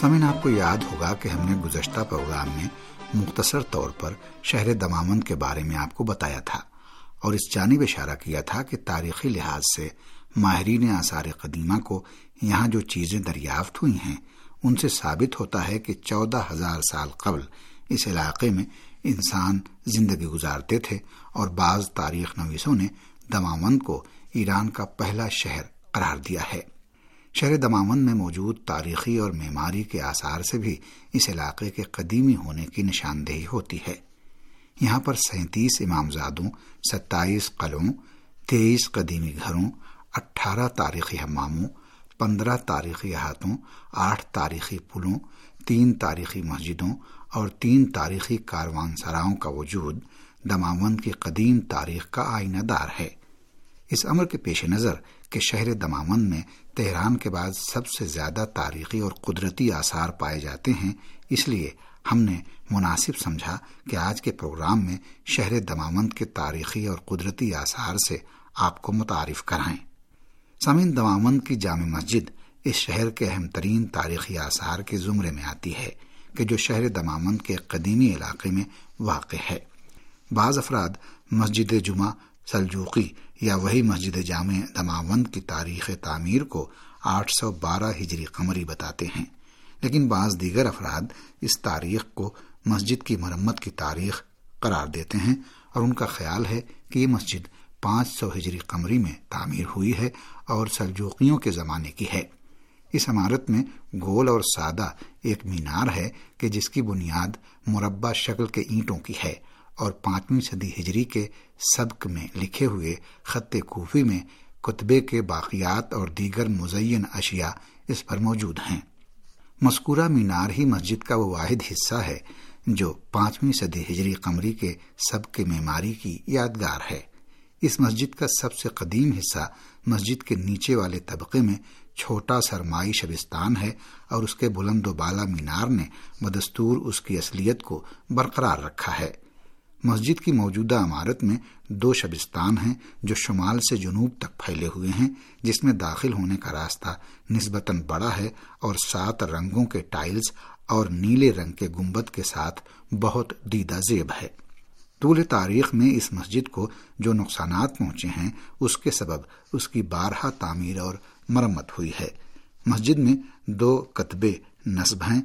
سمن آپ کو یاد ہوگا کہ ہم نے گزشتہ پروگرام میں مختصر طور پر شہر دمامند کے بارے میں آپ کو بتایا تھا اور اس جانب اشارہ کیا تھا کہ تاریخی لحاظ سے ماہرین آثار قدیمہ کو یہاں جو چیزیں دریافت ہوئی ہیں، ان سے ثابت ہوتا ہے کہ چودہ ہزار سال قبل اس علاقے میں انسان زندگی گزارتے تھے اور بعض تاریخ نویسوں نے دمامند کو ایران کا پہلا شہر قرار دیا ہے۔ شہر دمامند میں موجود تاریخی اور معماری کے آثار سے بھی اس علاقے کے قدیمی ہونے کی نشاندہی ہوتی ہے۔ یہاں پر سینتیس امامزادوں، ستائیس قلعوں، تیئیس قدیمی گھروں، اٹھارہ تاریخی حماموں، پندرہ تاریخی احاطوں، آٹھ تاریخی پلوں، تین تاریخی مسجدوں اور تین تاریخی کاروان سراؤں کا وجود دماوند کی قدیم تاریخ کا آئینہ دار ہے۔ اس عمر کے پیش نظر کہ شہر دماوند میں تہران کے بعد سب سے زیادہ تاریخی اور قدرتی آثار پائے جاتے ہیں، اس لیے ہم نے مناسب سمجھا کہ آج کے پروگرام میں شہر دمامند کے تاریخی اور قدرتی آثار سے آپ کو متعارف کرائیں۔ سامعین دمامند کی جامع مسجد اس شہر کے اہم ترین تاریخی آثار کے زمرے میں آتی ہے، کہ جو شہر دمامند کے قدیمی علاقے میں واقع ہے۔ بعض افراد مسجد جمعہ سلجوقی یا وہی مسجد جامع دماوند کی تاریخ تعمیر کو آٹھ سو بارہ ہجری قمری بتاتے ہیں۔ لیکن بعض دیگر افراد اس تاریخ کو مسجد کی مرمت کی تاریخ قرار دیتے ہیں اور ان کا خیال ہے کہ یہ مسجد پانچ سو ہجری قمری میں تعمیر ہوئی ہے اور سلجوقیوں کے زمانے کی ہے۔ اس عمارت میں گول اور سادہ ایک مینار ہے کہ جس کی بنیاد مربع شکل کے اینٹوں کی ہے اور پانچویں صدی ہجری کے صدق میں لکھے ہوئے خط کوفی میں کتبے کے باقیات اور دیگر مزین اشیاء اس پر موجود ہیں۔ مذکورہ مینار ہی مسجد کا وہ واحد حصہ ہے جو پانچویں صدی ہجری قمری کے سب کے معماری کی یادگار ہے۔ اس مسجد کا سب سے قدیم حصہ مسجد کے نیچے والے طبقے میں چھوٹا سرمائی شبستان ہے اور اس کے بلند و بالا مینار نے بدستور اس کی اصلیت کو برقرار رکھا ہے۔ مسجد کی موجودہ عمارت میں دو شبستان ہیں جو شمال سے جنوب تک پھیلے ہوئے ہیں، جس میں داخل ہونے کا راستہ نسبتاً بڑا ہے اور سات رنگوں کے ٹائلز اور نیلے رنگ کے گنبد کے ساتھ بہت دیدہ زیب ہے۔ طول تاریخ میں اس مسجد کو جو نقصانات پہنچے ہیں، اس کے سبب اس کی بارہا تعمیر اور مرمت ہوئی ہے۔ مسجد میں دو کتبے نصب ہیں،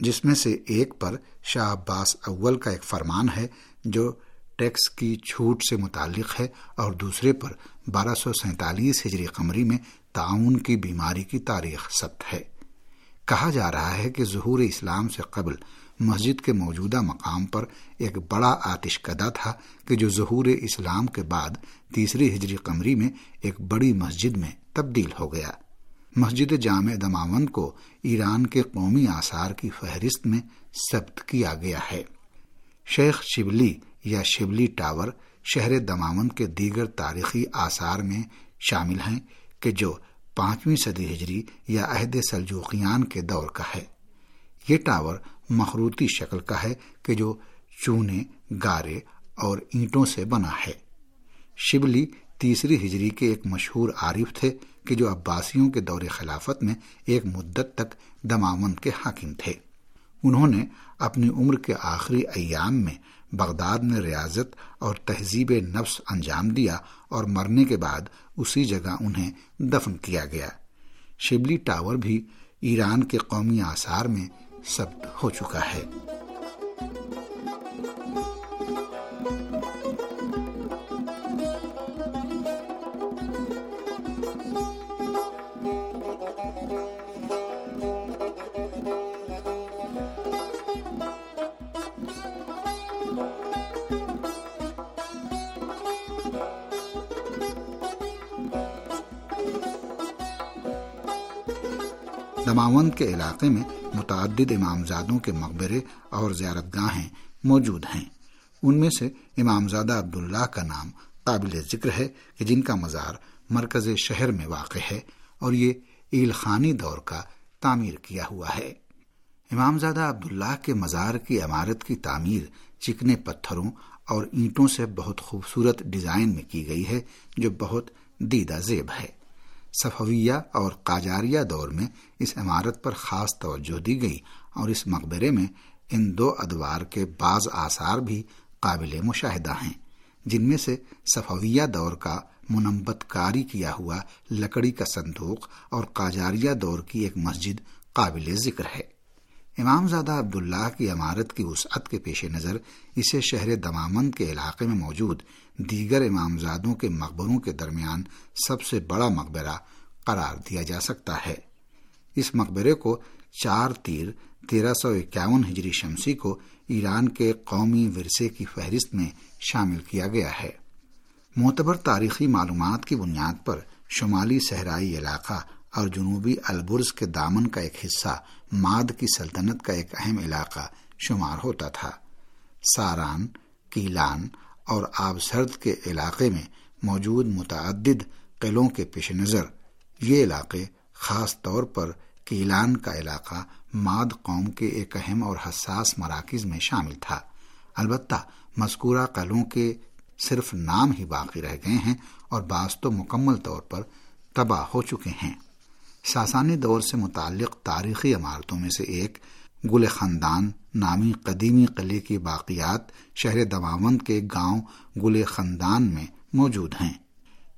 جس میں سے ایک پر شاہ عباس اول کا ایک فرمان ہے جو ٹیکس کی چھوٹ سے متعلق ہے اور دوسرے پر بارہ سو سینتالیس ہجری قمری میں تعاون کی بیماری کی تاریخ ست ہے۔ کہا جا رہا ہے کہ ظہور اسلام سے قبل مسجد کے موجودہ مقام پر ایک بڑا آتش کدا تھا کہ جو ظہور اسلام کے بعد تیسری ہجری قمری میں ایک بڑی مسجد میں تبدیل ہو گیا۔ مسجد جامع دماوند کو ایران کے قومی آثار کی فہرست میں ثبت کیا گیا ہے۔ شیخ شبلی یا شبلی ٹاور شہر دماوند کے دیگر تاریخی آثار میں شامل ہیں کہ جو پانچویں صدی ہجری یا عہد سلجوقیان کے دور کا ہے۔ یہ ٹاور مخروطی شکل کا ہے کہ جو چونے، گارے اور اینٹوں سے بنا ہے۔ شبلی تیسری ہجری کے ایک مشہور عارف تھے کہ جو عباسیوں کے دور خلافت میں ایک مدت تک دماوند کے حاکم تھے۔ انہوں نے اپنی عمر کے آخری ایام میں بغداد میں ریاضت اور تہذیب نفس انجام دیا اور مرنے کے بعد اسی جگہ انہیں دفن کیا گیا۔ شبلی ٹاور بھی ایران کے قومی آثار میں ثبت ہو چکا ہے۔ دماوند کے علاقے میں متعدد امامزادوں کے مقبرے اور زیارت گاہیں موجود ہیں۔ ان میں سے امامزادہ عبداللہ کا نام قابل ذکر ہے کہ جن کا مزار مرکز شہر میں واقع ہے اور یہ ایل خانی دور کا تعمیر کیا ہوا ہے۔ امامزادہ عبداللہ کے مزار کی عمارت کی تعمیر چکنے پتھروں اور اینٹوں سے بہت خوبصورت ڈیزائن میں کی گئی ہے، جو بہت دیدہ زیب ہے۔ صفویہ اور قاجاریہ دور میں اس عمارت پر خاص توجہ دی گئی اور اس مقبرے میں ان دو ادوار کے بعض آثار بھی قابل مشاہدہ ہیں، جن میں سے صفویہ دور کا منمبت کاری کیا ہوا لکڑی کا صندوق اور قاجاریہ دور کی ایک مسجد قابل ذکر ہے۔ امام زادہ عبداللہ کی عمارت کی وسعت کے پیش نظر اسے شہر دمامند کے علاقے میں موجود دیگر امام زادوں کے مقبروں کے درمیان سب سے بڑا مقبرہ قرار دیا جا سکتا ہے۔ اس مقبرے کو چار تیر تیرہ سو اکیاون ہجری شمسی کو ایران کے قومی ورثے کی فہرست میں شامل کیا گیا ہے۔ معتبر تاریخی معلومات کی بنیاد پر شمالی صحرائی علاقہ اور جنوبی البرز کے دامن کا ایک حصہ ماد کی سلطنت کا ایک اہم علاقہ شمار ہوتا تھا۔ ساران، کیلان اور آب سرد کے علاقے میں موجود متعدد قلعوں کے پیش نظر، یہ علاقے خاص طور پر کیلان کا علاقہ ماد قوم کے ایک اہم اور حساس مراکز میں شامل تھا۔ البتہ مذکورہ قلعوں کے صرف نام ہی باقی رہ گئے ہیں اور بعض تو مکمل طور پر تباہ ہو چکے ہیں۔ ساسانی دور سے متعلق تاریخی عمارتوں میں سے ایک گل خاندان نامی قدیمی قلعے کی باقیات شہر دماوند کے گاؤں گل خاندان میں موجود ہیں۔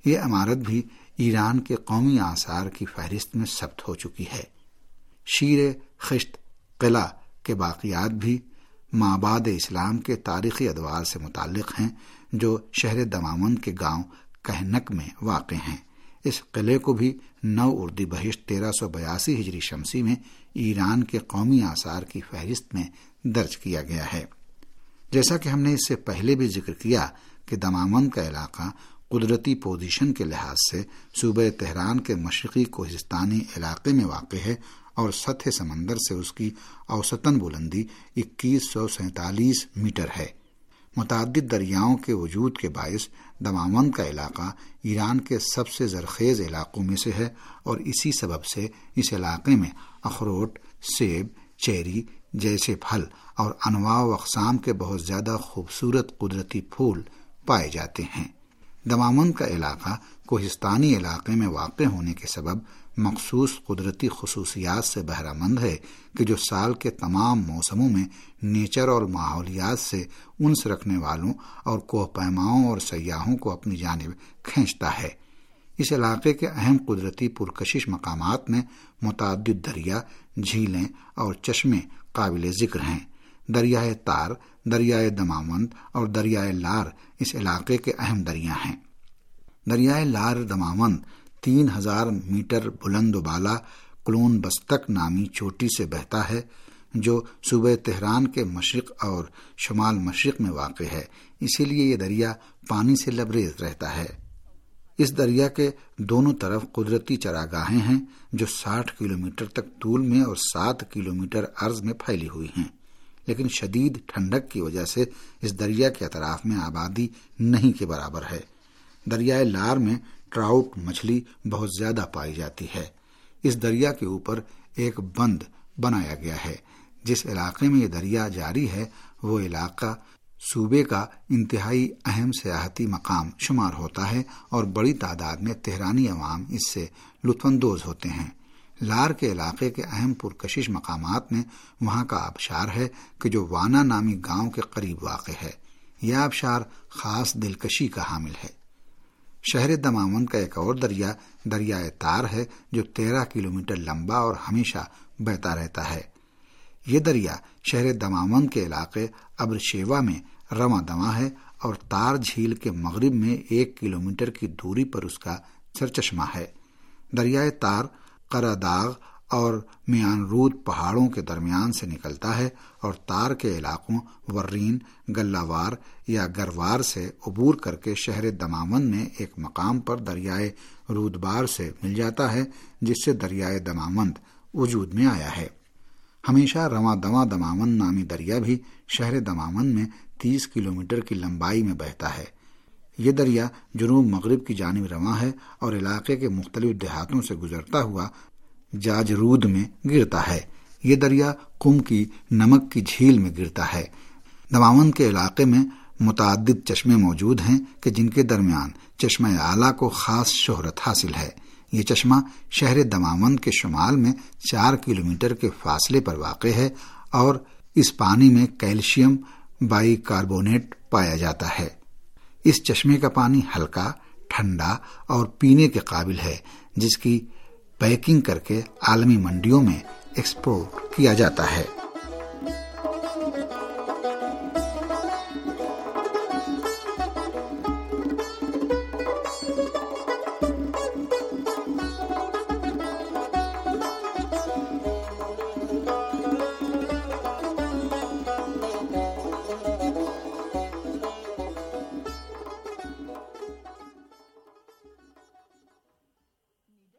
یہ عمارت بھی ایران کے قومی آثار کی فہرست میں ثبت ہو چکی ہے۔ شیر خشت قلعہ کے باقیات بھی ماباد اسلام کے تاریخی ادوار سے متعلق ہیں جو شہر دمامند کے گاؤں کہنک میں واقع ہیں۔ اس قلعے کو بھی نو اردی بہشت تیرہ سو بیاسی ہجری شمسی میں ایران کے قومی آثار کی فہرست میں درج کیا گیا ہے۔ جیسا کہ ہم نے اس سے پہلے بھی ذکر کیا کہ دمامند کا علاقہ قدرتی پوزیشن کے لحاظ سے صوبہ تہران کے مشرقی کوہستانی علاقے میں واقع ہے اور سطح سمندر سے اس کی اوسطن بلندی اکیس سو سینتالیس میٹر ہے۔ متعدد دریاؤں کے وجود کے باعث دماوند کا علاقہ ایران کے سب سے زرخیز علاقوں میں سے ہے اور اسی سبب سے اس علاقے میں اخروٹ، سیب، چیری، جیسے پھل اور انواع و اقسام کے بہت زیادہ خوبصورت قدرتی پھول پائے جاتے ہیں۔ دمامند کا علاقہ کوہستانی علاقے میں واقع ہونے کے سبب مخصوص قدرتی خصوصیات سے بہرہ مند ہے کہ جو سال کے تمام موسموں میں نیچر اور ماحولیات سے انس رکھنے والوں اور کوہ پیماؤں اور سیاحوں کو اپنی جانب کھینچتا ہے۔ اس علاقے کے اہم قدرتی پرکشش مقامات میں متعدد دریا، جھیلیں اور چشمے قابل ذکر ہیں۔ دریائے تار، دریائے دمامند اور دریائے لار اس علاقے کے اہم دریا ہیں۔ دریائے لار دمامند تین ہزار میٹر بلند و بالا کلون بستک نامی چوٹی سے بہتا ہے، جو صوبہ تہران کے مشرق اور شمال مشرق میں واقع ہے۔ اسی لیے یہ دریا پانی سے لبریز رہتا ہے۔ اس دریا کے دونوں طرف قدرتی چراگاہیں ہیں، جو ساٹھ کلومیٹر تک طول میں اور سات کلومیٹر عرض میں پھیلی ہوئی ہیں۔ لیکن شدید ٹھنڈک کی وجہ سے اس دریا کے اطراف میں آبادی نہیں کے برابر ہے۔ دریائے لار میں ٹراؤٹ مچھلی بہت زیادہ پائی جاتی ہے۔ اس دریا کے اوپر ایک بند بنایا گیا ہے۔ جس علاقے میں یہ دریا جاری ہے، وہ علاقہ صوبے کا انتہائی اہم سیاحتی مقام شمار ہوتا ہے اور بڑی تعداد میں تہرانی عوام اس سے لطف اندوز ہوتے ہیں۔ لار کے علاقے کے اہم پرکشش مقامات میں وہاں کا آبشار ہے کہ جو وانا نامی گاؤں کے قریب واقع ہے۔ یہ آبشار خاص دلکشی کا حامل ہے۔ شہر دماون کا ایک اور دریا، دریائے تار ہے جو تیرہ کلومیٹر لمبا اور ہمیشہ بہتا رہتا ہے۔ یہ دریا شہر دماون کے علاقے ابر شیوا میں رواں دواں ہے اور تار جھیل کے مغرب میں ایک کلومیٹر کی دوری پر اس کا سرچشمہ ہے۔ دریائے تار کراداغ اور میان رود پہاڑوں کے درمیان سے نکلتا ہے اور تار کے علاقوں ورین گلاوار یا گروار سے عبور کر کے شہر دمامن میں ایک مقام پر دریائے رودبار سے مل جاتا ہے، جس سے دریائے دمامند وجود میں آیا ہے۔ ہمیشہ رواں دواں دمامن نامی دریا بھی شہر دمامن میں تیس کلومیٹر کی لمبائی میں بہتا ہے۔ یہ دریا جنوب مغرب کی جانب رواں ہے اور علاقے کے مختلف دیہاتوں سے گزرتا ہوا جاجرود میں گرتا ہے۔ یہ دریا کم کی نمک کی جھیل میں گرتا ہے۔ دماون کے علاقے میں متعدد چشمے موجود ہیں کہ جن کے درمیان چشمہ اعلیٰ کو خاص شہرت حاصل ہے۔ یہ چشمہ شہر دمامند کے شمال میں چار کلومیٹر کے فاصلے پر واقع ہے اور اس پانی میں کیلشیم بائی کاربونیٹ پایا جاتا ہے۔ اس چشمے کا پانی ہلکا، ٹھنڈا اور پینے کے قابل ہے، جس کی پیکنگ کر کے عالمی منڈیوں میں ایکسپورٹ کیا جاتا ہے۔